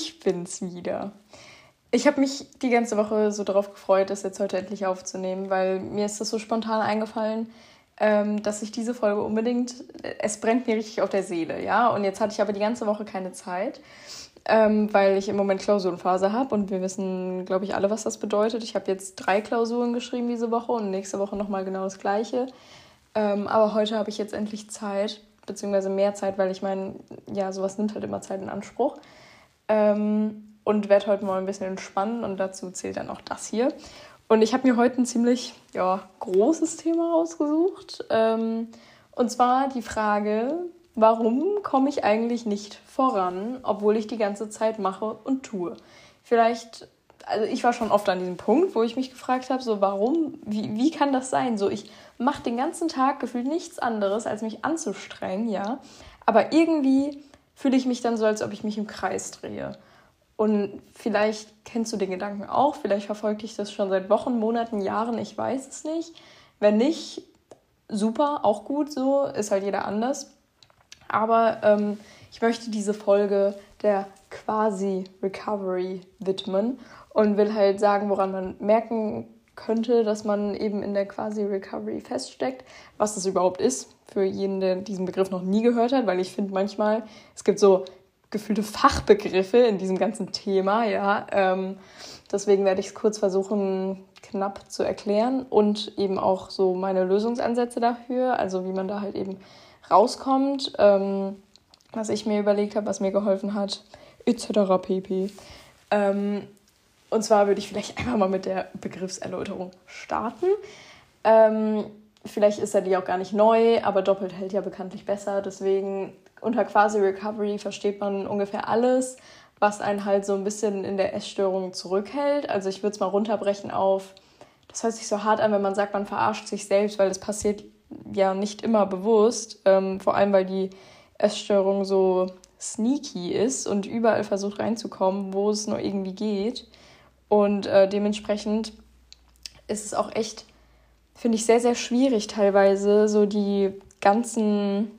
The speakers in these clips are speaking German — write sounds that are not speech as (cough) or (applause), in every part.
ich bin's wieder. Ich habe mich die ganze Woche so darauf gefreut, das jetzt heute endlich aufzunehmen, weil mir ist das so spontan eingefallen, ähm, dass ich diese Folge unbedingt, es brennt mir richtig auf der Seele, ja. Und jetzt hatte ich aber die ganze Woche keine Zeit, ähm, weil ich im Moment Klausurenphase habe und wir wissen, glaube ich, alle, was das bedeutet. Ich habe jetzt drei Klausuren geschrieben diese Woche und nächste Woche nochmal genau das Gleiche. Ähm, aber heute habe ich jetzt endlich Zeit, beziehungsweise mehr Zeit, weil ich meine, ja, sowas nimmt halt immer Zeit in Anspruch. Ähm, und werde heute mal ein bisschen entspannen und dazu zählt dann auch das hier. Und ich habe mir heute ein ziemlich ja, großes Thema rausgesucht. Ähm, und zwar die Frage, warum komme ich eigentlich nicht voran, obwohl ich die ganze Zeit mache und tue? Vielleicht, also ich war schon oft an diesem Punkt, wo ich mich gefragt habe, so warum, wie, wie kann das sein? So, ich mache den ganzen Tag gefühlt nichts anderes, als mich anzustrengen, ja. Aber irgendwie fühle ich mich dann so, als ob ich mich im Kreis drehe. Und vielleicht kennst du den Gedanken auch, vielleicht verfolge ich das schon seit Wochen, Monaten, Jahren, ich weiß es nicht. Wenn nicht, super, auch gut so, ist halt jeder anders. Aber ähm, ich möchte diese Folge der quasi Recovery widmen und will halt sagen, woran man merken könnte, dass man eben in der quasi Recovery feststeckt, was das überhaupt ist, für jeden, der diesen Begriff noch nie gehört hat, weil ich finde manchmal, es gibt so gefühlte Fachbegriffe in diesem ganzen Thema, ja. Ähm, deswegen werde ich es kurz versuchen, knapp zu erklären und eben auch so meine Lösungsansätze dafür, also wie man da halt eben rauskommt, ähm, was ich mir überlegt habe, was mir geholfen hat, etc. pp. Ähm, und zwar würde ich vielleicht (laughs) einfach mal mit der Begriffserläuterung starten. Ähm, vielleicht ist er die auch gar nicht neu, aber doppelt hält ja bekanntlich besser. Deswegen unter quasi Recovery versteht man ungefähr alles, was einen halt so ein bisschen in der Essstörung zurückhält. Also ich würde es mal runterbrechen auf, das hört sich so hart an, wenn man sagt, man verarscht sich selbst, weil das passiert ja nicht immer bewusst, ähm, vor allem weil die Essstörung so sneaky ist und überall versucht reinzukommen, wo es nur irgendwie geht. Und äh, dementsprechend ist es auch echt, finde ich, sehr, sehr schwierig teilweise, so die ganzen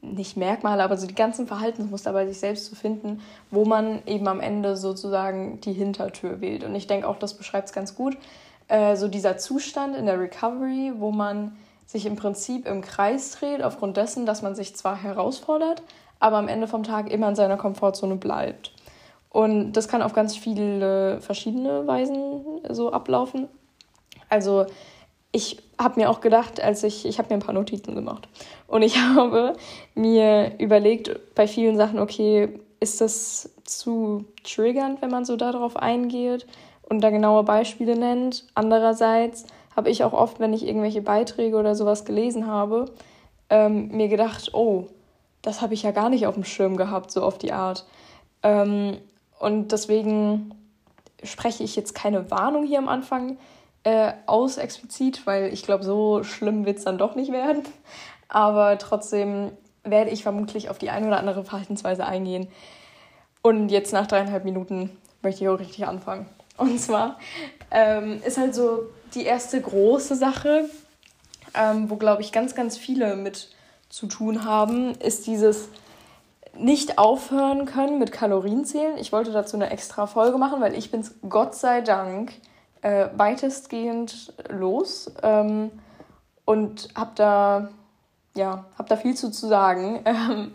nicht Merkmale, aber so die ganzen Verhaltensmuster bei sich selbst zu finden, wo man eben am Ende sozusagen die Hintertür wählt. Und ich denke auch, das beschreibt es ganz gut. Äh, so dieser Zustand in der Recovery, wo man sich im Prinzip im Kreis dreht, aufgrund dessen, dass man sich zwar herausfordert, aber am Ende vom Tag immer in seiner Komfortzone bleibt. Und das kann auf ganz viele verschiedene Weisen so ablaufen. Also ich habe mir auch gedacht, als ich, ich habe mir ein paar Notizen gemacht und ich (laughs) habe mir überlegt bei vielen Sachen, okay, ist das zu triggernd, wenn man so darauf eingeht und da genaue Beispiele nennt. Andererseits habe ich auch oft, wenn ich irgendwelche Beiträge oder sowas gelesen habe, ähm, mir gedacht, oh, das habe ich ja gar nicht auf dem Schirm gehabt, so auf die Art. Ähm, und deswegen spreche ich jetzt keine Warnung hier am Anfang, äh, aus explizit, weil ich glaube, so schlimm wird es dann doch nicht werden. Aber trotzdem werde ich vermutlich auf die eine oder andere Verhaltensweise eingehen. Und jetzt nach dreieinhalb Minuten möchte ich auch richtig anfangen. Und zwar ähm, ist halt so die erste große Sache, ähm, wo, glaube ich, ganz, ganz viele mit zu tun haben, ist dieses nicht aufhören können mit Kalorienzählen. Ich wollte dazu eine extra Folge machen, weil ich bin es Gott sei Dank äh, weitestgehend los ähm, und habe da, ja, hab da viel zu, zu sagen. (laughs) Ähm,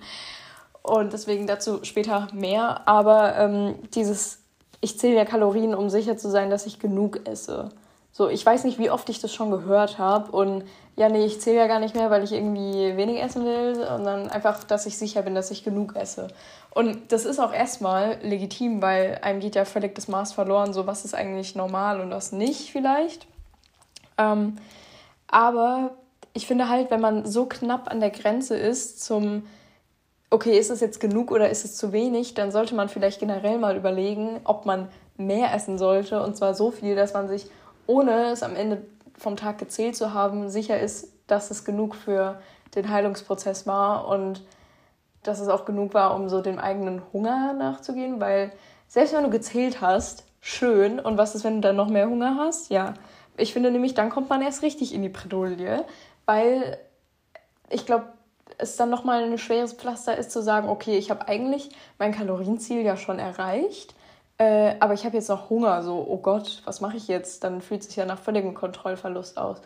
und deswegen dazu später mehr. Aber ähm, dieses, ich zähle ja Kalorien, um sicher zu sein, dass ich genug esse. So, ich weiß nicht, wie oft ich das schon gehört habe. Und ja, nee, ich zähle ja gar nicht mehr, weil ich irgendwie wenig essen will, sondern einfach, dass ich sicher bin, dass ich genug esse. Und das ist auch erstmal legitim, weil einem geht ja völlig das Maß verloren, so was ist eigentlich normal und was nicht vielleicht. Ähm, aber ich finde halt, wenn man so knapp an der Grenze ist zum, okay, ist es jetzt genug oder ist es zu wenig, dann sollte man vielleicht generell mal überlegen, ob man mehr essen sollte. Und zwar so viel, dass man sich, ohne es am Ende vom Tag gezählt zu haben, sicher ist, dass es genug für den Heilungsprozess war und dass es auch genug war, um so dem eigenen Hunger nachzugehen, weil selbst wenn du gezählt hast, schön. Und was ist, wenn du dann noch mehr Hunger hast? Ja, ich finde nämlich, dann kommt man erst richtig in die Bredouille, weil ich glaube, es dann nochmal ein schweres Pflaster ist zu sagen, okay, ich habe eigentlich mein Kalorienziel ja schon erreicht, äh, aber ich habe jetzt noch Hunger, so, oh Gott, was mache ich jetzt? Dann fühlt sich ja nach völligem Kontrollverlust aus.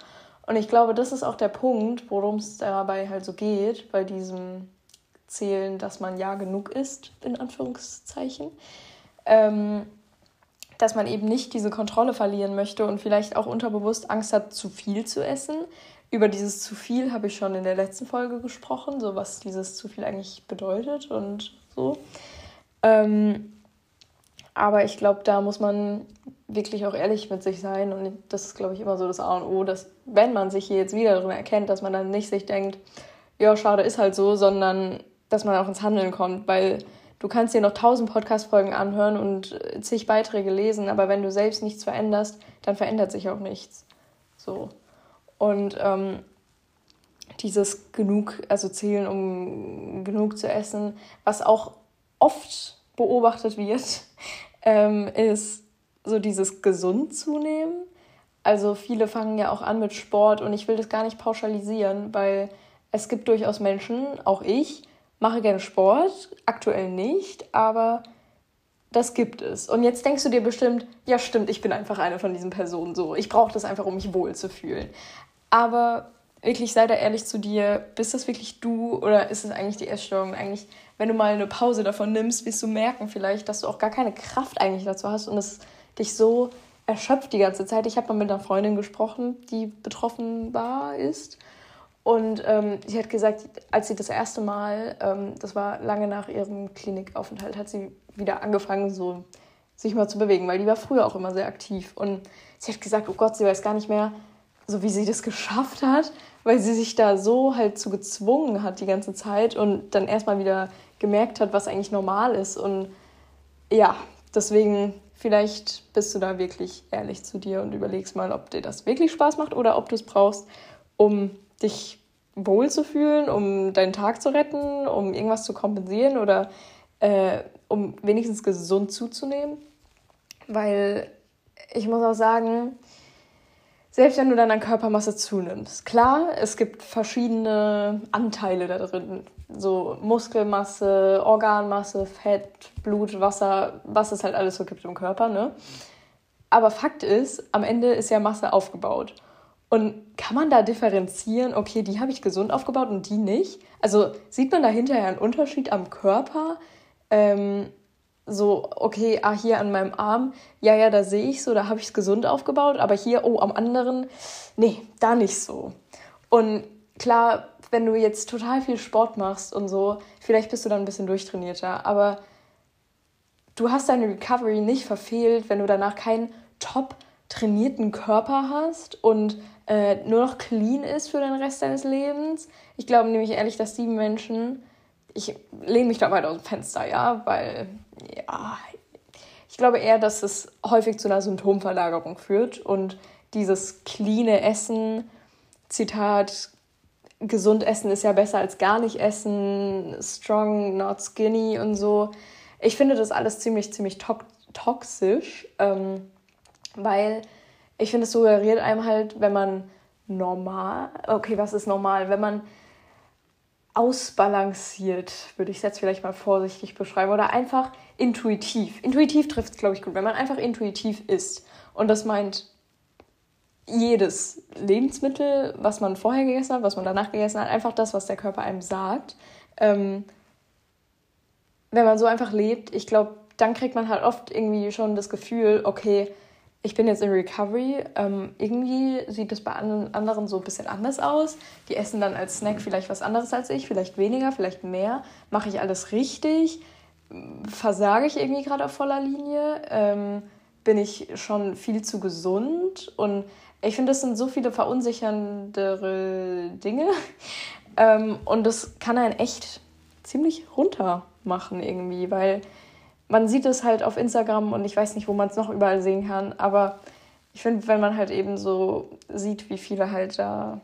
Und ich glaube, das ist auch der Punkt, worum es dabei halt so geht, bei diesem Zählen, dass man ja genug isst, in Anführungszeichen. Ähm, dass man eben nicht diese Kontrolle verlieren möchte und vielleicht auch unterbewusst Angst hat, zu viel zu essen. Über dieses zu viel habe ich schon in der letzten Folge gesprochen, so was dieses zu viel eigentlich bedeutet und so. Ähm, aber ich glaube, da muss man wirklich auch ehrlich mit sich sein. Und das ist, glaube ich, immer so das A und O, dass wenn man sich hier jetzt wieder drin erkennt, dass man dann nicht sich denkt, ja, schade, ist halt so, sondern dass man auch ins Handeln kommt. Weil du kannst dir noch tausend Podcast-Folgen anhören und zig Beiträge lesen, aber wenn du selbst nichts veränderst, dann verändert sich auch nichts. So. Und ähm, dieses genug, also zählen, um genug zu essen, was auch oft beobachtet wird, ähm, ist so dieses gesund zunehmen. Also viele fangen ja auch an mit Sport und ich will das gar nicht pauschalisieren, weil es gibt durchaus Menschen, auch ich, mache gerne Sport, aktuell nicht, aber das gibt es. Und jetzt denkst du dir bestimmt, ja stimmt, ich bin einfach eine von diesen Personen so. Ich brauche das einfach, um mich wohl zu fühlen. Aber wirklich, sei da ehrlich zu dir, bist das wirklich du oder ist es eigentlich die Essstörung? Eigentlich wenn du mal eine Pause davon nimmst, wirst du merken vielleicht, dass du auch gar keine Kraft eigentlich dazu hast und es dich so erschöpft die ganze Zeit. Ich habe mal mit einer Freundin gesprochen, die betroffen war, ist. Und ähm, sie hat gesagt, als sie das erste Mal, ähm, das war lange nach ihrem Klinikaufenthalt, hat sie wieder angefangen, so sich mal zu bewegen, weil die war früher auch immer sehr aktiv. Und sie hat gesagt, oh Gott, sie weiß gar nicht mehr, so wie sie das geschafft hat, weil sie sich da so halt zu gezwungen hat die ganze Zeit und dann erstmal wieder gemerkt hat, was eigentlich normal ist. Und ja, deswegen vielleicht bist du da wirklich ehrlich zu dir und überlegst mal, ob dir das wirklich Spaß macht oder ob du es brauchst, um dich wohlzufühlen, um deinen Tag zu retten, um irgendwas zu kompensieren oder äh, um wenigstens gesund zuzunehmen. Weil ich muss auch sagen, selbst wenn du dann an Körpermasse zunimmst, klar, es gibt verschiedene Anteile da drin so Muskelmasse, Organmasse, Fett, Blut, Wasser, was es halt alles so gibt im Körper, ne? Aber Fakt ist, am Ende ist ja Masse aufgebaut. Und kann man da differenzieren, okay, die habe ich gesund aufgebaut und die nicht? Also sieht man da hinterher einen Unterschied am Körper? Ähm, so, okay, ah, hier an meinem Arm, ja, ja, da sehe ich so, da habe ich es gesund aufgebaut, aber hier, oh, am anderen, nee, da nicht so. Und klar, wenn du jetzt total viel Sport machst und so, vielleicht bist du dann ein bisschen durchtrainierter, aber du hast deine Recovery nicht verfehlt, wenn du danach keinen top trainierten Körper hast und äh, nur noch clean ist für den Rest deines Lebens. Ich glaube nämlich ehrlich, dass die Menschen, ich lehne mich da weit aus dem Fenster, ja, weil, ja, ich glaube eher, dass es häufig zu einer Symptomverlagerung führt und dieses cleane Essen, Zitat, gesund essen ist ja besser als gar nicht essen, strong, not skinny und so. Ich finde das alles ziemlich, ziemlich to toxisch, ähm, weil ich finde, es suggeriert einem halt, wenn man normal, okay, was ist normal, wenn man ausbalanciert, würde ich es jetzt vielleicht mal vorsichtig beschreiben, oder einfach intuitiv. Intuitiv trifft es, glaube ich, gut, wenn man einfach intuitiv isst. Und das meint jedes Lebensmittel, was man vorher gegessen hat, was man danach gegessen hat, einfach das, was der Körper einem sagt. Ähm, wenn man so einfach lebt, ich glaube, dann kriegt man halt oft irgendwie schon das Gefühl, okay, ich bin jetzt in Recovery. Ähm, irgendwie sieht es bei anderen so ein bisschen anders aus. Die essen dann als Snack vielleicht was anderes als ich, vielleicht weniger, vielleicht mehr. Mache ich alles richtig? Versage ich irgendwie gerade auf voller Linie? Ähm, bin ich schon viel zu gesund? Und ich finde, das sind so viele verunsicherndere Dinge. Ähm, und das kann einen echt ziemlich runter machen irgendwie, weil man sieht es halt auf Instagram und ich weiß nicht, wo man es noch überall sehen kann, aber ich finde, wenn man halt eben so sieht, wie viele halt da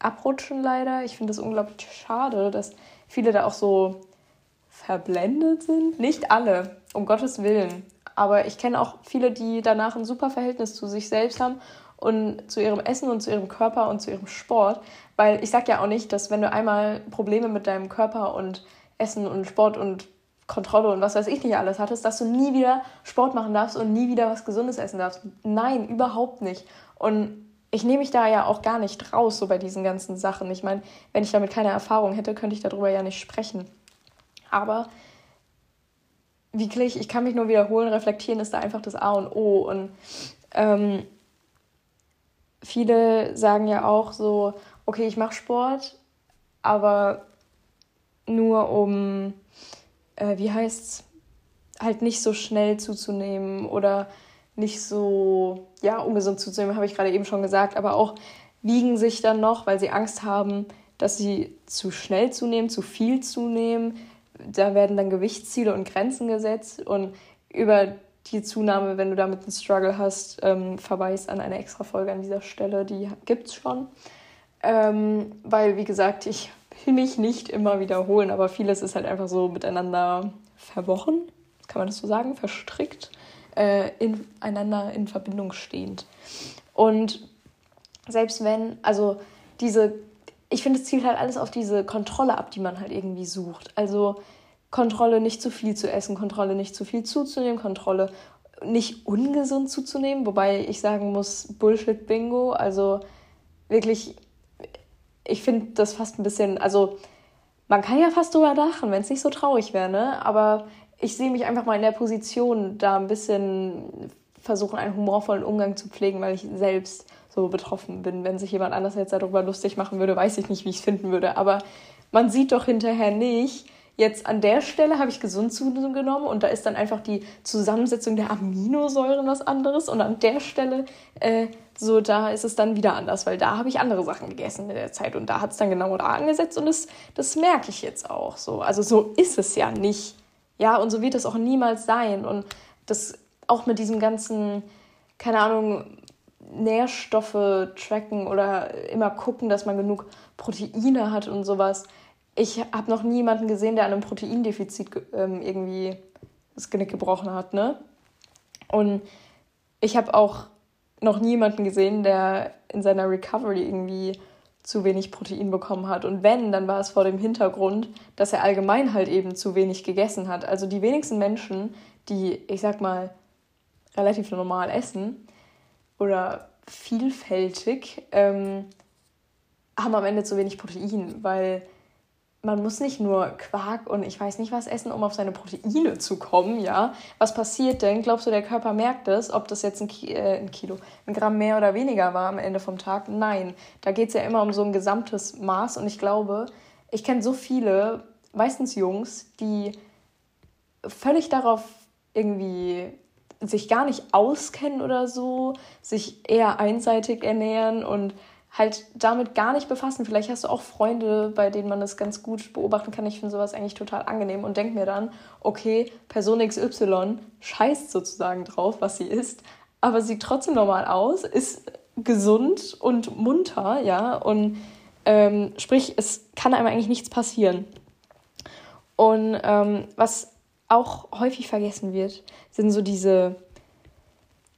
abrutschen leider, ich finde es unglaublich schade, dass viele da auch so verblendet sind. Nicht alle, um Gottes Willen. Aber ich kenne auch viele, die danach ein super Verhältnis zu sich selbst haben und zu ihrem Essen und zu ihrem Körper und zu ihrem Sport. Weil ich sag ja auch nicht, dass wenn du einmal Probleme mit deinem Körper und Essen und Sport und Kontrolle und was weiß ich nicht alles hattest, dass du nie wieder Sport machen darfst und nie wieder was Gesundes essen darfst. Nein, überhaupt nicht. Und ich nehme mich da ja auch gar nicht raus, so bei diesen ganzen Sachen. Ich meine, wenn ich damit keine Erfahrung hätte, könnte ich darüber ja nicht sprechen. Aber wirklich, ich kann mich nur wiederholen, reflektieren ist da einfach das A und O. Und ähm, viele sagen ja auch so, okay, ich mache Sport, aber nur um, äh, wie heißt's, halt nicht so schnell zuzunehmen oder nicht so, ja, ungesund zuzunehmen, habe ich gerade eben schon gesagt, aber auch wiegen sich dann noch, weil sie Angst haben, dass sie zu schnell zunehmen, zu viel zunehmen. Da werden dann Gewichtsziele und Grenzen gesetzt und über die Zunahme, wenn du damit einen Struggle hast, ähm, verweist an eine extra Folge an dieser Stelle, die gibt es schon. Ähm, weil, wie gesagt, ich will mich nicht immer wiederholen, aber vieles ist halt einfach so miteinander verwochen, kann man das so sagen, verstrickt, äh, ineinander in Verbindung stehend. Und selbst wenn, also diese, ich finde, es zielt halt alles auf diese Kontrolle ab, die man halt irgendwie sucht. Also Kontrolle nicht zu viel zu essen, Kontrolle nicht zu viel zuzunehmen, Kontrolle nicht ungesund zuzunehmen, wobei ich sagen muss, Bullshit-Bingo, also wirklich ich finde das fast ein bisschen, also man kann ja fast drüber lachen, wenn es nicht so traurig wäre, ne? Aber ich sehe mich einfach mal in der Position, da ein bisschen versuchen, einen humorvollen Umgang zu pflegen, weil ich selbst so betroffen bin. Wenn sich jemand anders jetzt darüber lustig machen würde, weiß ich nicht, wie ich es finden würde. Aber man sieht doch hinterher nicht, Jetzt an der Stelle habe ich gesund zugenommen und da ist dann einfach die Zusammensetzung der Aminosäuren was anderes und an der Stelle äh, so da ist es dann wieder anders, weil da habe ich andere Sachen gegessen in der Zeit und da hat es dann genau da angesetzt und das, das merke ich jetzt auch so. Also so ist es ja nicht. Ja, und so wird es auch niemals sein und das auch mit diesem ganzen, keine Ahnung, Nährstoffe tracken oder immer gucken, dass man genug Proteine hat und sowas ich habe noch niemanden gesehen, der an einem Proteindefizit ähm, irgendwie das Genick gebrochen hat, ne? Und ich habe auch noch niemanden gesehen, der in seiner Recovery irgendwie zu wenig Protein bekommen hat. Und wenn, dann war es vor dem Hintergrund, dass er allgemein halt eben zu wenig gegessen hat. Also die wenigsten Menschen, die, ich sag mal, relativ normal essen oder vielfältig, ähm, haben am Ende zu wenig Protein, weil man muss nicht nur Quark und ich weiß nicht was essen, um auf seine Proteine zu kommen, ja. Was passiert denn? Glaubst du, der Körper merkt es, ob das jetzt ein, Ki äh, ein Kilo, ein Gramm mehr oder weniger war am Ende vom Tag? Nein. Da geht es ja immer um so ein gesamtes Maß und ich glaube, ich kenne so viele, meistens Jungs, die völlig darauf irgendwie sich gar nicht auskennen oder so, sich eher einseitig ernähren und halt damit gar nicht befassen. Vielleicht hast du auch Freunde, bei denen man das ganz gut beobachten kann. Ich finde sowas eigentlich total angenehm und denke mir dann, okay, Person XY scheißt sozusagen drauf, was sie ist, aber sieht trotzdem normal aus, ist gesund und munter, ja, und ähm, sprich, es kann einem eigentlich nichts passieren. Und ähm, was auch häufig vergessen wird, sind so diese,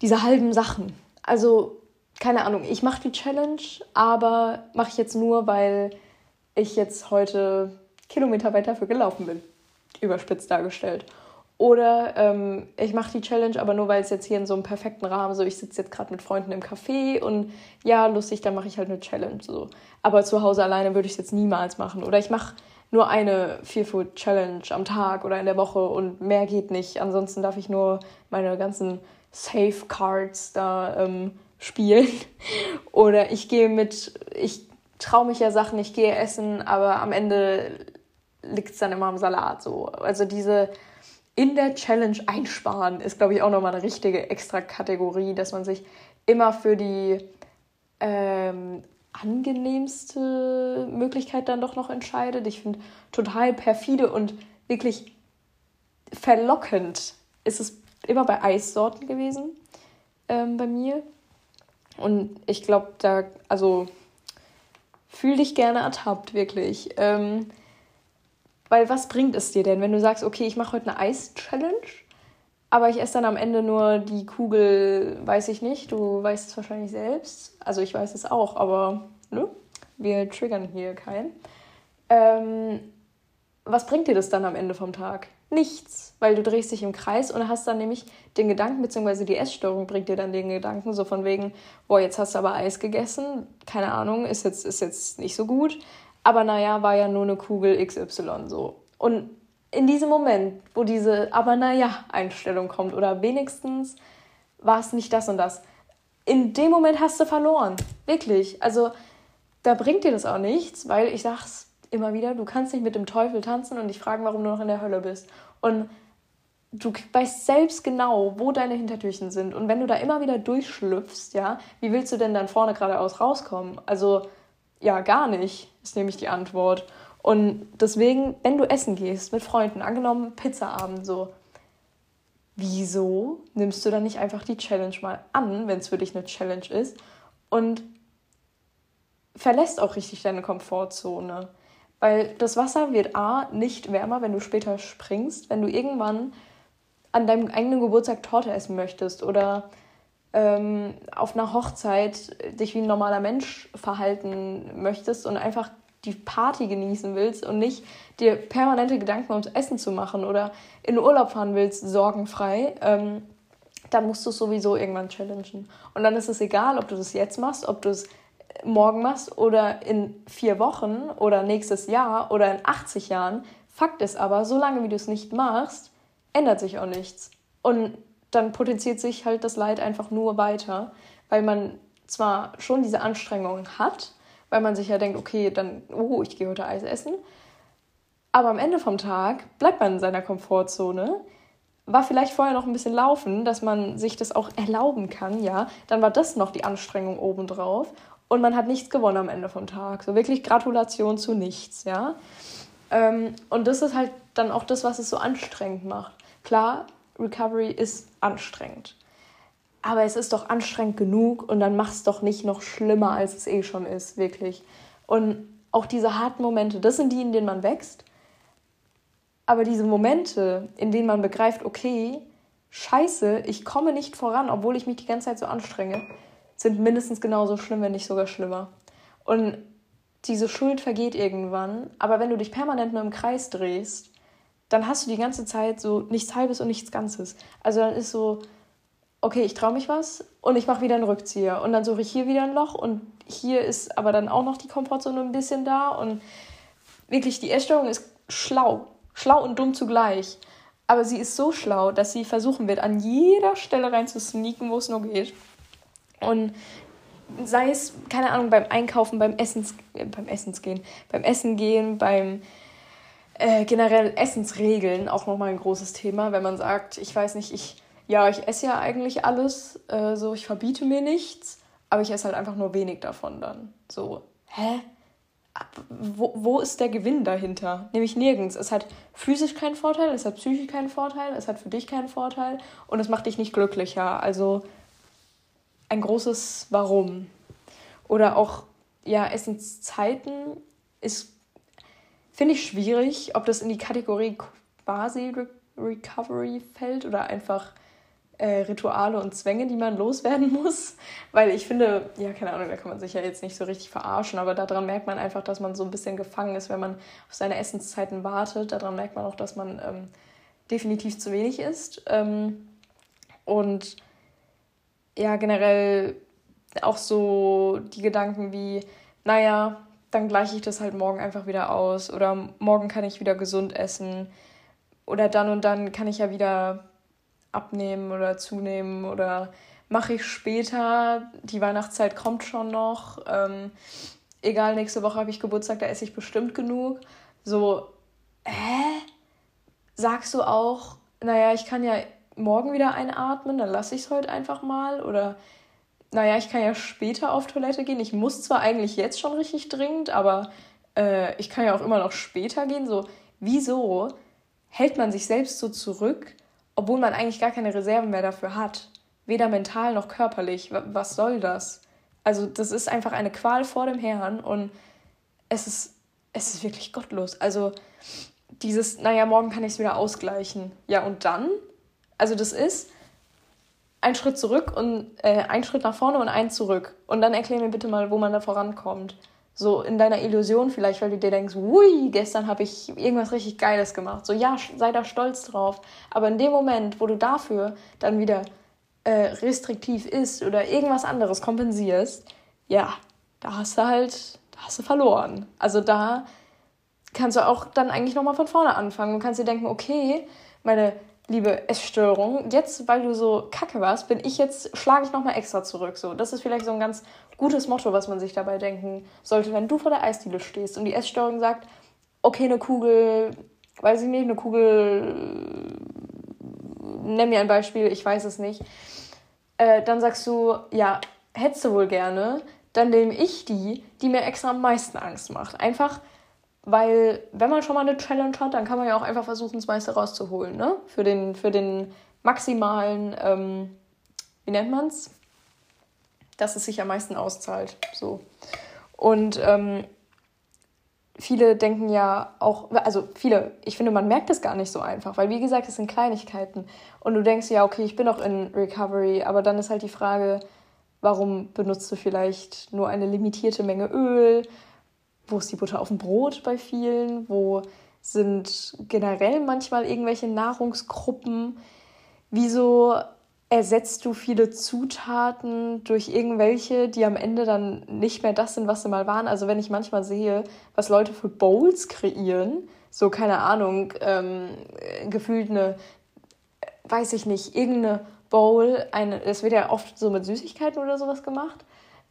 diese halben Sachen. Also keine Ahnung, ich mache die Challenge, aber mache ich jetzt nur, weil ich jetzt heute Kilometer weiter für gelaufen bin. Überspitzt dargestellt. Oder ähm, ich mache die Challenge, aber nur weil es jetzt hier in so einem perfekten Rahmen so, ich sitze jetzt gerade mit Freunden im Café und ja, lustig, dann mache ich halt eine Challenge so. Aber zu Hause alleine würde ich es jetzt niemals machen. Oder ich mache nur eine Fear Food Challenge am Tag oder in der Woche und mehr geht nicht. Ansonsten darf ich nur meine ganzen Safecards da ähm, spielen. Oder ich gehe mit, ich traue mich ja Sachen, ich gehe essen, aber am Ende liegt es dann immer am Salat so. Also diese in der Challenge einsparen ist, glaube ich, auch nochmal eine richtige extra Kategorie, dass man sich immer für die ähm, angenehmste Möglichkeit dann doch noch entscheidet. Ich finde total perfide und wirklich verlockend ist es immer bei Eissorten gewesen ähm, bei mir. Und ich glaube, da, also fühl dich gerne ertappt, wirklich. Ähm, weil was bringt es dir denn, wenn du sagst, okay, ich mache heute eine Eis-Challenge, Aber ich esse dann am Ende nur die Kugel, weiß ich nicht. Du weißt es wahrscheinlich selbst. Also ich weiß es auch, aber ne? wir triggern hier keinen. Ähm, was bringt dir das dann am Ende vom Tag? Nichts, weil du drehst dich im Kreis und hast dann nämlich den Gedanken, beziehungsweise die Essstörung bringt dir dann den Gedanken, so von wegen, boah, jetzt hast du aber Eis gegessen, keine Ahnung, ist jetzt, ist jetzt nicht so gut, aber naja, war ja nur eine Kugel XY so. Und in diesem Moment, wo diese aber naja Einstellung kommt oder wenigstens war es nicht das und das, in dem Moment hast du verloren. Wirklich. Also da bringt dir das auch nichts, weil ich sag's immer wieder, du kannst nicht mit dem Teufel tanzen und dich fragen, warum du noch in der Hölle bist. Und du weißt selbst genau, wo deine Hintertürchen sind. Und wenn du da immer wieder durchschlüpfst, ja, wie willst du denn dann vorne geradeaus rauskommen? Also, ja, gar nicht, ist nämlich die Antwort. Und deswegen, wenn du essen gehst mit Freunden, angenommen Pizzaabend so, wieso nimmst du dann nicht einfach die Challenge mal an, wenn es für dich eine Challenge ist und verlässt auch richtig deine Komfortzone? Weil das Wasser wird A nicht wärmer, wenn du später springst, wenn du irgendwann an deinem eigenen Geburtstag Torte essen möchtest oder ähm, auf einer Hochzeit dich wie ein normaler Mensch verhalten möchtest und einfach die Party genießen willst und nicht dir permanente Gedanken ums Essen zu machen oder in Urlaub fahren willst, sorgenfrei, ähm, dann musst du es sowieso irgendwann challengen. Und dann ist es egal, ob du das jetzt machst, ob du es morgen machst oder in vier Wochen oder nächstes Jahr oder in 80 Jahren. Fakt ist aber, solange wie du es nicht machst, ändert sich auch nichts. Und dann potenziert sich halt das Leid einfach nur weiter, weil man zwar schon diese Anstrengungen hat, weil man sich ja denkt, okay, dann, oh, ich gehe heute Eis essen. Aber am Ende vom Tag bleibt man in seiner Komfortzone, war vielleicht vorher noch ein bisschen laufen, dass man sich das auch erlauben kann, ja. Dann war das noch die Anstrengung obendrauf und man hat nichts gewonnen am Ende vom Tag. So wirklich Gratulation zu nichts, ja. Ähm, und das ist halt dann auch das, was es so anstrengend macht. Klar, Recovery ist anstrengend aber es ist doch anstrengend genug und dann mach es doch nicht noch schlimmer, als es eh schon ist, wirklich. Und auch diese harten Momente, das sind die, in denen man wächst. Aber diese Momente, in denen man begreift, okay, scheiße, ich komme nicht voran, obwohl ich mich die ganze Zeit so anstrenge, sind mindestens genauso schlimm, wenn nicht sogar schlimmer. Und diese Schuld vergeht irgendwann, aber wenn du dich permanent nur im Kreis drehst, dann hast du die ganze Zeit so nichts Halbes und nichts Ganzes. Also dann ist so, okay, ich traue mich was und ich mache wieder einen Rückzieher. Und dann suche ich hier wieder ein Loch und hier ist aber dann auch noch die Komfortzone ein bisschen da. Und wirklich, die Essstörung ist schlau. Schlau und dumm zugleich. Aber sie ist so schlau, dass sie versuchen wird, an jeder Stelle rein zu sneaken, wo es nur geht. Und sei es, keine Ahnung, beim Einkaufen, beim Essens, äh, beim Essensgehen, beim Essen gehen, beim äh, generell Essensregeln, auch nochmal ein großes Thema, wenn man sagt, ich weiß nicht, ich ja, ich esse ja eigentlich alles, äh, so ich verbiete mir nichts, aber ich esse halt einfach nur wenig davon dann. So, hä? Wo, wo ist der Gewinn dahinter? Nämlich nirgends. Es hat physisch keinen Vorteil, es hat psychisch keinen Vorteil, es hat für dich keinen Vorteil und es macht dich nicht glücklicher. Also ein großes Warum. Oder auch, ja, Essenszeiten ist, finde ich schwierig, ob das in die Kategorie quasi Recovery fällt oder einfach äh, Rituale und Zwänge, die man loswerden (laughs) muss. Weil ich finde, ja, keine Ahnung, da kann man sich ja jetzt nicht so richtig verarschen, aber daran merkt man einfach, dass man so ein bisschen gefangen ist, wenn man auf seine Essenszeiten wartet. Daran merkt man auch, dass man ähm, definitiv zu wenig isst. Ähm, und ja, generell auch so die Gedanken wie, naja, dann gleiche ich das halt morgen einfach wieder aus oder morgen kann ich wieder gesund essen oder dann und dann kann ich ja wieder abnehmen oder zunehmen oder mache ich später. Die Weihnachtszeit kommt schon noch. Ähm, egal, nächste Woche habe ich Geburtstag, da esse ich bestimmt genug. So, hä? Sagst du auch, naja, ich kann ja morgen wieder einatmen, dann lasse ich es heute einfach mal. Oder, naja, ich kann ja später auf Toilette gehen. Ich muss zwar eigentlich jetzt schon richtig dringend, aber äh, ich kann ja auch immer noch später gehen. So, wieso hält man sich selbst so zurück obwohl man eigentlich gar keine Reserven mehr dafür hat. Weder mental noch körperlich. Was soll das? Also, das ist einfach eine Qual vor dem Herrn und es ist, es ist wirklich gottlos. Also, dieses, naja, morgen kann ich es wieder ausgleichen. Ja, und dann? Also das ist ein Schritt zurück und äh, ein Schritt nach vorne und ein zurück. Und dann erklär mir bitte mal, wo man da vorankommt. So in deiner Illusion vielleicht, weil du dir denkst, ui, gestern habe ich irgendwas richtig Geiles gemacht. So ja, sei da stolz drauf. Aber in dem Moment, wo du dafür dann wieder äh, restriktiv isst oder irgendwas anderes kompensierst, ja, da hast du halt, da hast du verloren. Also da kannst du auch dann eigentlich nochmal von vorne anfangen und kannst dir denken, okay, meine liebe Essstörung, jetzt, weil du so kacke warst, bin ich jetzt, schlage ich nochmal extra zurück. So, das ist vielleicht so ein ganz gutes Motto, was man sich dabei denken sollte, wenn du vor der Eisdiele stehst und die Essstörung sagt, okay, eine Kugel, weiß ich nicht, eine Kugel, nenn mir ein Beispiel, ich weiß es nicht. Äh, dann sagst du, ja, hättest du wohl gerne, dann nehme ich die, die mir extra am meisten Angst macht. Einfach, weil wenn man schon mal eine Challenge hat, dann kann man ja auch einfach versuchen, das meiste rauszuholen, ne? Für den, für den maximalen, ähm, wie nennt man's? Dass es sich am meisten auszahlt. So. Und ähm, viele denken ja auch, also viele, ich finde, man merkt es gar nicht so einfach, weil wie gesagt, es sind Kleinigkeiten. Und du denkst ja, okay, ich bin auch in Recovery, aber dann ist halt die Frage, warum benutzt du vielleicht nur eine limitierte Menge Öl? Wo ist die Butter auf dem Brot bei vielen, wo sind generell manchmal irgendwelche Nahrungsgruppen, wieso ersetzt du viele Zutaten durch irgendwelche, die am Ende dann nicht mehr das sind, was sie mal waren. Also wenn ich manchmal sehe, was Leute für Bowls kreieren, so keine Ahnung, ähm, gefühlt eine, weiß ich nicht, irgendeine Bowl, eine, es wird ja oft so mit Süßigkeiten oder sowas gemacht.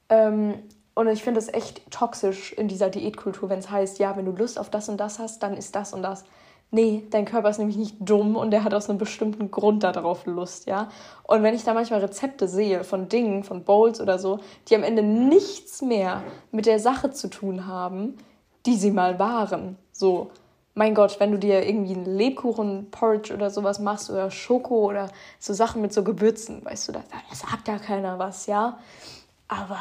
Ähm, und ich finde es echt toxisch in dieser Diätkultur, wenn es heißt, ja, wenn du Lust auf das und das hast, dann ist das und das. Nee, dein Körper ist nämlich nicht dumm und der hat aus einem bestimmten Grund darauf Lust, ja. Und wenn ich da manchmal Rezepte sehe von Dingen, von Bowls oder so, die am Ende nichts mehr mit der Sache zu tun haben, die sie mal waren. So, mein Gott, wenn du dir irgendwie einen Lebkuchen, Porridge oder sowas machst oder Schoko oder so Sachen mit so Gewürzen, weißt du, da, da sagt ja keiner was, ja. Aber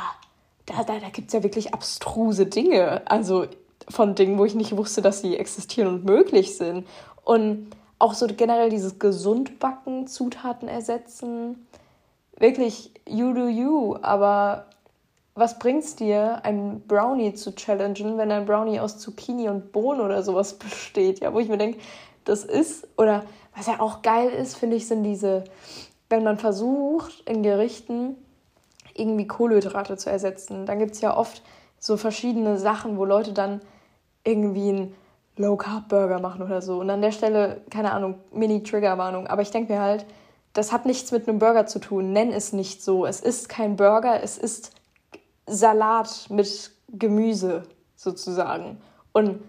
da, da, da gibt es ja wirklich abstruse Dinge. Also von Dingen, wo ich nicht wusste, dass sie existieren und möglich sind. Und auch so generell dieses Gesundbacken, Zutaten ersetzen. Wirklich, you do you. Aber was bringt's dir, ein Brownie zu challengen, wenn ein Brownie aus Zucchini und Bohnen oder sowas besteht? Ja, wo ich mir denke, das ist, oder was ja auch geil ist, finde ich, sind diese, wenn man versucht, in Gerichten irgendwie Kohlenhydrate zu ersetzen. Dann gibt es ja oft so verschiedene Sachen, wo Leute dann irgendwie einen Low-Carb-Burger machen oder so. Und an der Stelle, keine Ahnung, Mini-Triggerwarnung. Aber ich denke mir halt, das hat nichts mit einem Burger zu tun. Nenn es nicht so. Es ist kein Burger, es ist Salat mit Gemüse sozusagen. Und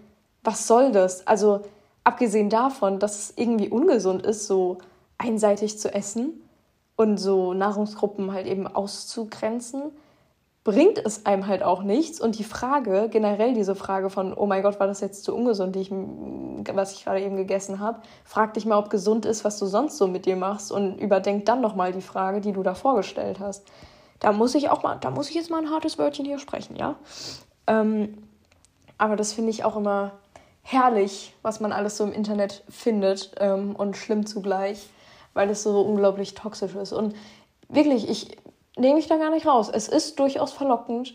was soll das? Also abgesehen davon, dass es irgendwie ungesund ist, so einseitig zu essen, und so Nahrungsgruppen halt eben auszugrenzen, bringt es einem halt auch nichts. Und die Frage, generell diese Frage von, oh mein Gott, war das jetzt zu ungesund, ich, was ich gerade eben gegessen habe, frag dich mal, ob gesund ist, was du sonst so mit dir machst und überdenk dann nochmal die Frage, die du da vorgestellt hast. Da muss ich auch mal, da muss ich jetzt mal ein hartes Wörtchen hier sprechen, ja. Ähm, aber das finde ich auch immer herrlich, was man alles so im Internet findet ähm, und schlimm zugleich weil es so unglaublich toxisch ist. Und wirklich, ich nehme mich da gar nicht raus. Es ist durchaus verlockend,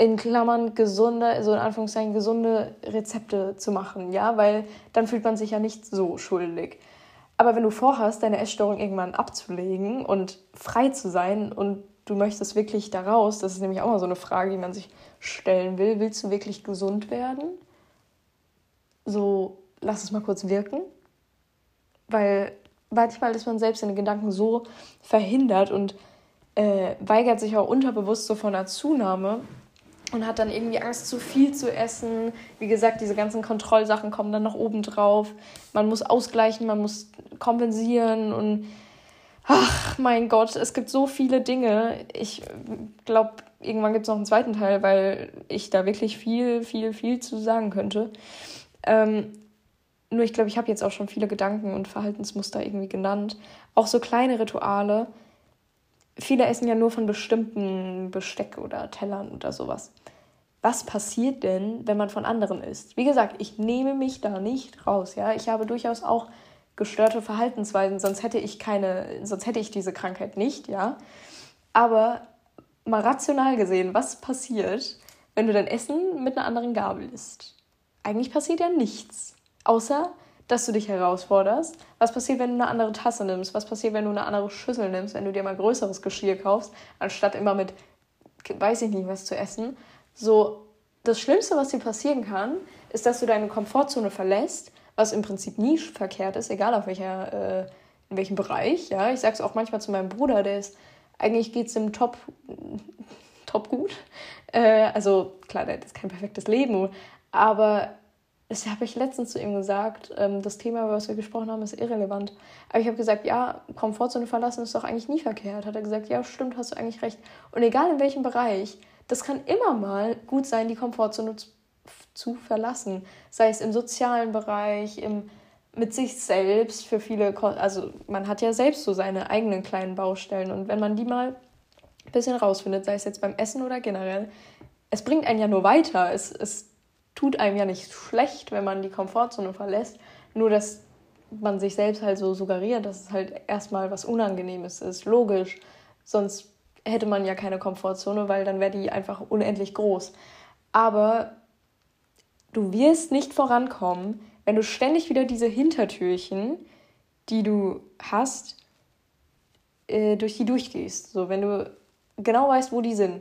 in Klammern gesunde, so in Anführungszeichen gesunde Rezepte zu machen, ja, weil dann fühlt man sich ja nicht so schuldig. Aber wenn du vorhast, deine Essstörung irgendwann abzulegen und frei zu sein und du möchtest wirklich daraus, das ist nämlich auch mal so eine Frage, die man sich stellen will, willst du wirklich gesund werden? So, lass es mal kurz wirken. Weil manchmal ist man selbst in den Gedanken so verhindert und äh, weigert sich auch unterbewusst so von einer Zunahme und hat dann irgendwie Angst, zu viel zu essen. Wie gesagt, diese ganzen Kontrollsachen kommen dann noch oben drauf. Man muss ausgleichen, man muss kompensieren und ach mein Gott, es gibt so viele Dinge. Ich glaube, irgendwann gibt es noch einen zweiten Teil, weil ich da wirklich viel, viel, viel zu sagen könnte. Ähm, nur ich glaube, ich habe jetzt auch schon viele Gedanken und Verhaltensmuster irgendwie genannt. Auch so kleine Rituale. Viele essen ja nur von bestimmten Besteck oder Tellern oder sowas. Was passiert denn, wenn man von anderen isst? Wie gesagt, ich nehme mich da nicht raus. Ja, ich habe durchaus auch gestörte Verhaltensweisen, sonst hätte ich keine, sonst hätte ich diese Krankheit nicht, ja. Aber mal rational gesehen, was passiert, wenn du dein Essen mit einer anderen Gabel isst? Eigentlich passiert ja nichts. Außer, dass du dich herausforderst. Was passiert, wenn du eine andere Tasse nimmst? Was passiert, wenn du eine andere Schüssel nimmst, wenn du dir mal größeres Geschirr kaufst, anstatt immer mit, weiß ich nicht, was zu essen? So, das Schlimmste, was dir passieren kann, ist, dass du deine Komfortzone verlässt, was im Prinzip nie verkehrt ist, egal auf welcher, äh, in welchem Bereich. Ja, ich sag's auch manchmal zu meinem Bruder, der ist, eigentlich geht's im Top, (laughs) top gut. Äh, also klar, der hat kein perfektes Leben, aber das habe ich letztens zu ihm gesagt, ähm, das Thema, über was wir gesprochen haben, ist irrelevant. Aber ich habe gesagt, ja, Komfortzone verlassen ist doch eigentlich nie verkehrt. Hat er gesagt, ja, stimmt, hast du eigentlich recht. Und egal in welchem Bereich, das kann immer mal gut sein, die Komfortzone zu, zu verlassen. Sei es im sozialen Bereich, im, mit sich selbst, für viele, also man hat ja selbst so seine eigenen kleinen Baustellen. Und wenn man die mal ein bisschen rausfindet, sei es jetzt beim Essen oder generell, es bringt einen ja nur weiter. Es, es tut einem ja nicht schlecht, wenn man die Komfortzone verlässt. Nur, dass man sich selbst halt so suggeriert, dass es halt erstmal was Unangenehmes ist. Logisch. Sonst hätte man ja keine Komfortzone, weil dann wäre die einfach unendlich groß. Aber du wirst nicht vorankommen, wenn du ständig wieder diese Hintertürchen, die du hast, äh, durch die durchgehst. So, wenn du genau weißt, wo die sind.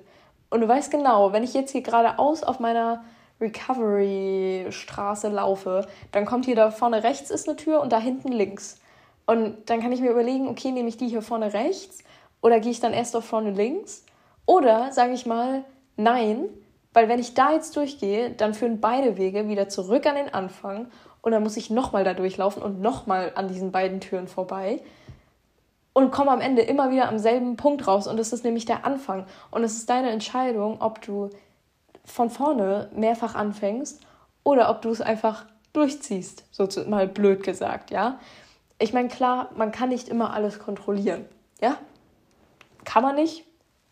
Und du weißt genau, wenn ich jetzt hier geradeaus auf meiner Recovery-Straße laufe, dann kommt hier da vorne rechts ist eine Tür und da hinten links. Und dann kann ich mir überlegen, okay, nehme ich die hier vorne rechts oder gehe ich dann erst auf vorne links? Oder sage ich mal, nein, weil wenn ich da jetzt durchgehe, dann führen beide Wege wieder zurück an den Anfang und dann muss ich nochmal da durchlaufen und nochmal an diesen beiden Türen vorbei und komme am Ende immer wieder am selben Punkt raus und das ist nämlich der Anfang und es ist deine Entscheidung, ob du von vorne mehrfach anfängst oder ob du es einfach durchziehst, so mal blöd gesagt, ja. Ich meine, klar, man kann nicht immer alles kontrollieren, ja. Kann man nicht.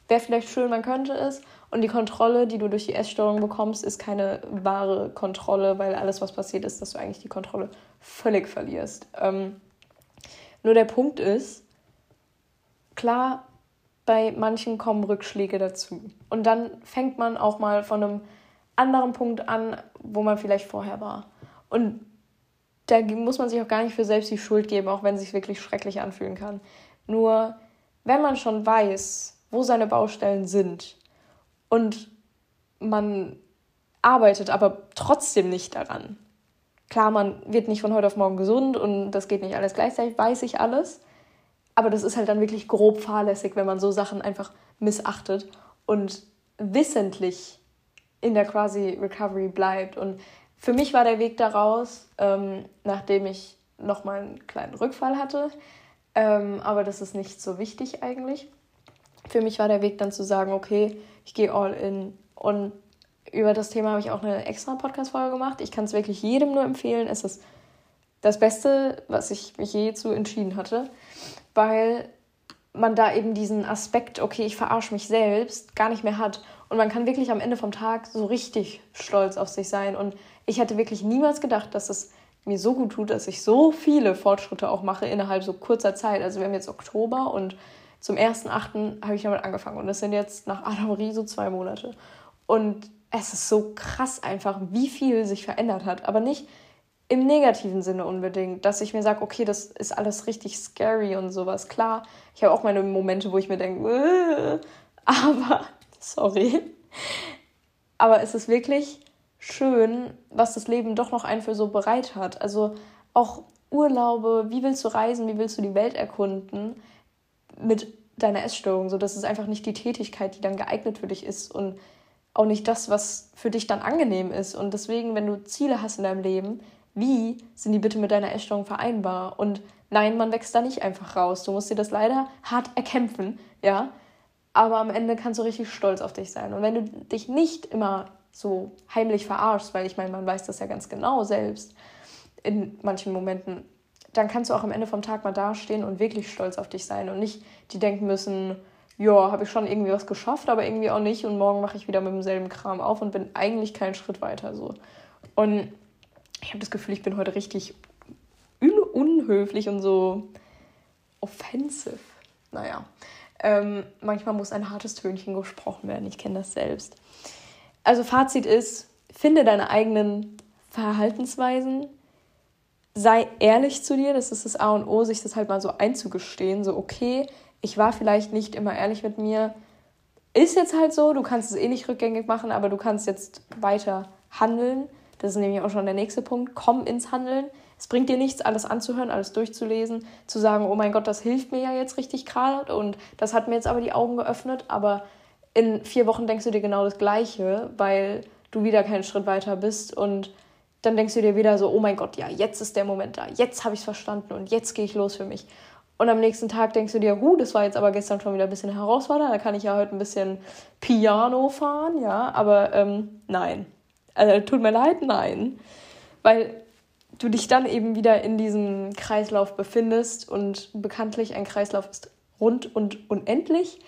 Wäre vielleicht schön, man könnte es. Und die Kontrolle, die du durch die Essstörung bekommst, ist keine wahre Kontrolle, weil alles, was passiert ist, dass du eigentlich die Kontrolle völlig verlierst. Ähm, nur der Punkt ist, klar, bei manchen kommen Rückschläge dazu. Und dann fängt man auch mal von einem anderen Punkt an, wo man vielleicht vorher war. Und da muss man sich auch gar nicht für selbst die Schuld geben, auch wenn es sich wirklich schrecklich anfühlen kann. Nur, wenn man schon weiß, wo seine Baustellen sind und man arbeitet aber trotzdem nicht daran. Klar, man wird nicht von heute auf morgen gesund und das geht nicht alles gleichzeitig, weiß ich alles. Aber das ist halt dann wirklich grob fahrlässig, wenn man so Sachen einfach missachtet und wissentlich in der quasi Recovery bleibt. Und für mich war der Weg daraus, ähm, nachdem ich nochmal einen kleinen Rückfall hatte, ähm, aber das ist nicht so wichtig eigentlich. Für mich war der Weg dann zu sagen, okay, ich gehe all in. Und über das Thema habe ich auch eine extra Podcast-Folge gemacht. Ich kann es wirklich jedem nur empfehlen. Es ist das Beste, was ich mich je zu entschieden hatte weil man da eben diesen Aspekt, okay, ich verarsche mich selbst, gar nicht mehr hat. Und man kann wirklich am Ende vom Tag so richtig stolz auf sich sein. Und ich hätte wirklich niemals gedacht, dass es mir so gut tut, dass ich so viele Fortschritte auch mache innerhalb so kurzer Zeit. Also wir haben jetzt Oktober und zum 1.8. habe ich damit angefangen. Und das sind jetzt nach Adamarie so zwei Monate. Und es ist so krass einfach, wie viel sich verändert hat. Aber nicht, im negativen Sinne unbedingt, dass ich mir sage, okay, das ist alles richtig scary und sowas. Klar, ich habe auch meine Momente, wo ich mir denke, äh, (laughs) aber, sorry, aber es ist wirklich schön, was das Leben doch noch einen für so bereit hat. Also auch Urlaube, wie willst du reisen, wie willst du die Welt erkunden mit deiner Essstörung, so dass es einfach nicht die Tätigkeit, die dann geeignet für dich ist und auch nicht das, was für dich dann angenehm ist. Und deswegen, wenn du Ziele hast in deinem Leben, wie sind die bitte mit deiner Essstörung vereinbar? Und nein, man wächst da nicht einfach raus. Du musst dir das leider hart erkämpfen, ja. Aber am Ende kannst du richtig stolz auf dich sein. Und wenn du dich nicht immer so heimlich verarschst, weil ich meine, man weiß das ja ganz genau selbst in manchen Momenten, dann kannst du auch am Ende vom Tag mal dastehen und wirklich stolz auf dich sein und nicht die denken müssen, ja, habe ich schon irgendwie was geschafft, aber irgendwie auch nicht und morgen mache ich wieder mit demselben Kram auf und bin eigentlich keinen Schritt weiter so. Und ich habe das Gefühl, ich bin heute richtig un unhöflich und so offensive. Naja, ähm, manchmal muss ein hartes Tönchen gesprochen werden. Ich kenne das selbst. Also Fazit ist, finde deine eigenen Verhaltensweisen, sei ehrlich zu dir, das ist das A und O, sich das halt mal so einzugestehen, so okay, ich war vielleicht nicht immer ehrlich mit mir, ist jetzt halt so, du kannst es eh nicht rückgängig machen, aber du kannst jetzt weiter handeln. Das ist nämlich auch schon der nächste Punkt. Komm ins Handeln. Es bringt dir nichts, alles anzuhören, alles durchzulesen, zu sagen, oh mein Gott, das hilft mir ja jetzt richtig gerade und das hat mir jetzt aber die Augen geöffnet, aber in vier Wochen denkst du dir genau das Gleiche, weil du wieder keinen Schritt weiter bist und dann denkst du dir wieder so, oh mein Gott, ja, jetzt ist der Moment da, jetzt habe ich es verstanden und jetzt gehe ich los für mich. Und am nächsten Tag denkst du dir, huh, das war jetzt aber gestern schon wieder ein bisschen herausfordernd, da kann ich ja heute ein bisschen Piano fahren, ja, aber ähm, nein. Also tut mir leid, nein. Weil du dich dann eben wieder in diesem Kreislauf befindest und bekanntlich ein Kreislauf ist rund und unendlich.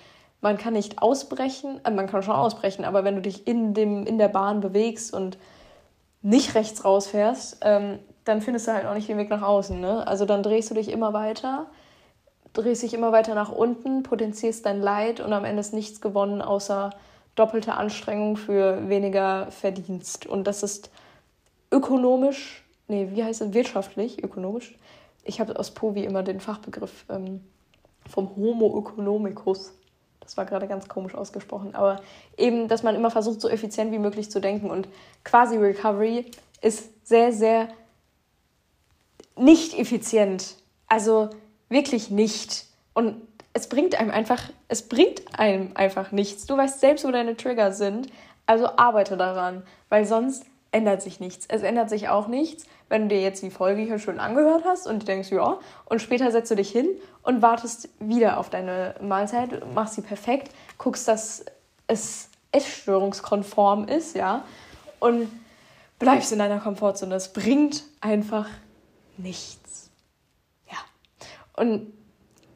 Man kann nicht ausbrechen, äh, man kann schon ausbrechen, aber wenn du dich in, dem, in der Bahn bewegst und nicht rechts rausfährst, ähm, dann findest du halt auch nicht den Weg nach außen. Ne? Also dann drehst du dich immer weiter, drehst dich immer weiter nach unten, potenzierst dein Leid und am Ende ist nichts gewonnen, außer doppelte Anstrengung für weniger Verdienst. Und das ist ökonomisch, nee, wie heißt es, wirtschaftlich, ökonomisch. Ich habe aus Povi immer den Fachbegriff ähm, vom Homo economicus. Das war gerade ganz komisch ausgesprochen. Aber eben, dass man immer versucht, so effizient wie möglich zu denken. Und quasi Recovery ist sehr, sehr nicht effizient. Also wirklich nicht. Und es bringt einem einfach, es bringt einem einfach nichts. Du weißt selbst, wo deine Trigger sind. Also arbeite daran, weil sonst ändert sich nichts. Es ändert sich auch nichts, wenn du dir jetzt die Folge hier schön angehört hast und denkst, ja, und später setzt du dich hin und wartest wieder auf deine Mahlzeit, machst sie perfekt, guckst, dass es essstörungskonform ist, ja, und bleibst in deiner Komfortzone. Es bringt einfach nichts. Ja. Und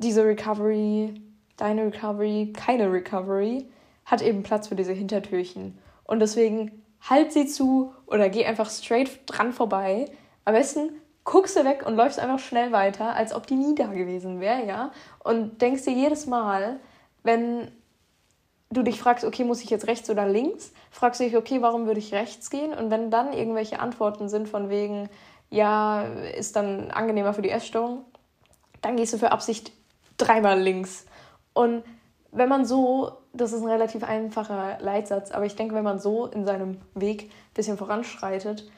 diese Recovery, deine Recovery, keine Recovery, hat eben Platz für diese Hintertürchen. Und deswegen halt sie zu oder geh einfach straight dran vorbei. Am besten guckst du weg und läufst einfach schnell weiter, als ob die nie da gewesen wäre, ja? Und denkst dir jedes Mal, wenn du dich fragst, okay, muss ich jetzt rechts oder links, fragst du dich, okay, warum würde ich rechts gehen? Und wenn dann irgendwelche Antworten sind von wegen, ja, ist dann angenehmer für die Essstörung, dann gehst du für Absicht dreimal links. Und wenn man so, das ist ein relativ einfacher Leitsatz, aber ich denke, wenn man so in seinem Weg ein bisschen voranschreitet,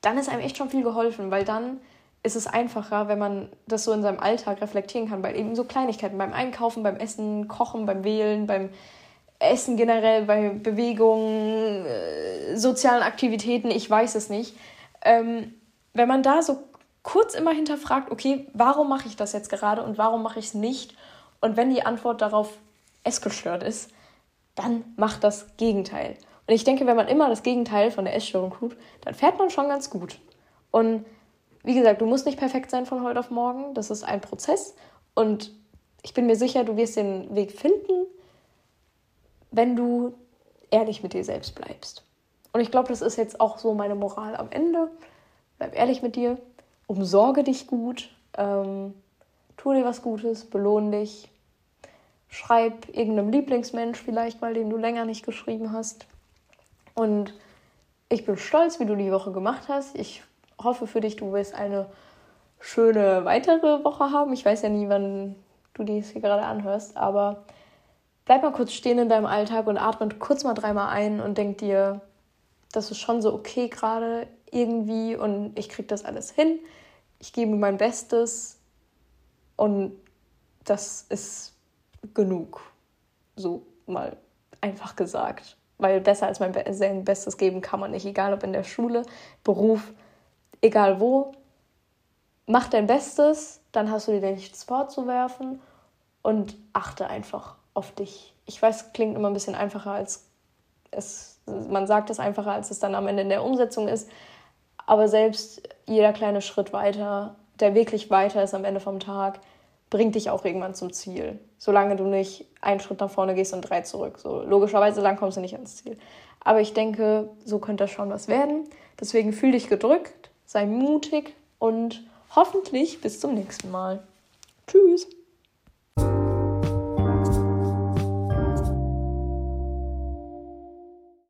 dann ist einem echt schon viel geholfen, weil dann ist es einfacher, wenn man das so in seinem Alltag reflektieren kann, bei eben so Kleinigkeiten, beim Einkaufen, beim Essen, Kochen, beim Wählen, beim Essen generell, bei Bewegungen, äh, sozialen Aktivitäten, ich weiß es nicht. Ähm, wenn man da so kurz immer hinterfragt, okay, warum mache ich das jetzt gerade und warum mache ich es nicht? Und wenn die Antwort darauf essgestört ist, dann macht das Gegenteil. Und ich denke, wenn man immer das Gegenteil von der Essstörung tut, dann fährt man schon ganz gut. Und wie gesagt, du musst nicht perfekt sein von heute auf morgen. Das ist ein Prozess. Und ich bin mir sicher, du wirst den Weg finden, wenn du ehrlich mit dir selbst bleibst. Und ich glaube, das ist jetzt auch so meine Moral am Ende. Bleib ehrlich mit dir, umsorge dich gut, ähm, tu dir was Gutes, belohne dich, schreib irgendeinem Lieblingsmensch vielleicht mal, den du länger nicht geschrieben hast. Und ich bin stolz, wie du die Woche gemacht hast. Ich hoffe für dich, du wirst eine schöne weitere Woche haben. Ich weiß ja nie, wann du dies hier gerade anhörst, aber bleib mal kurz stehen in deinem Alltag und atme kurz mal dreimal ein und denk dir, das ist schon so okay gerade irgendwie und ich kriege das alles hin. Ich gebe mein Bestes und das ist genug. So mal einfach gesagt. Weil besser als mein Bestes geben kann man nicht, egal ob in der Schule, Beruf, egal wo. Mach dein Bestes, dann hast du dir nichts vorzuwerfen und achte einfach auf dich. Ich weiß, klingt immer ein bisschen einfacher als es, man sagt es einfacher, als es dann am Ende in der Umsetzung ist. Aber selbst jeder kleine Schritt weiter, der wirklich weiter ist am Ende vom Tag, bringt dich auch irgendwann zum Ziel. Solange du nicht einen Schritt nach vorne gehst und drei zurück. So, logischerweise, dann kommst du nicht ans Ziel. Aber ich denke, so könnte das schon was werden. Deswegen fühl dich gedrückt, sei mutig und hoffentlich bis zum nächsten Mal. Tschüss.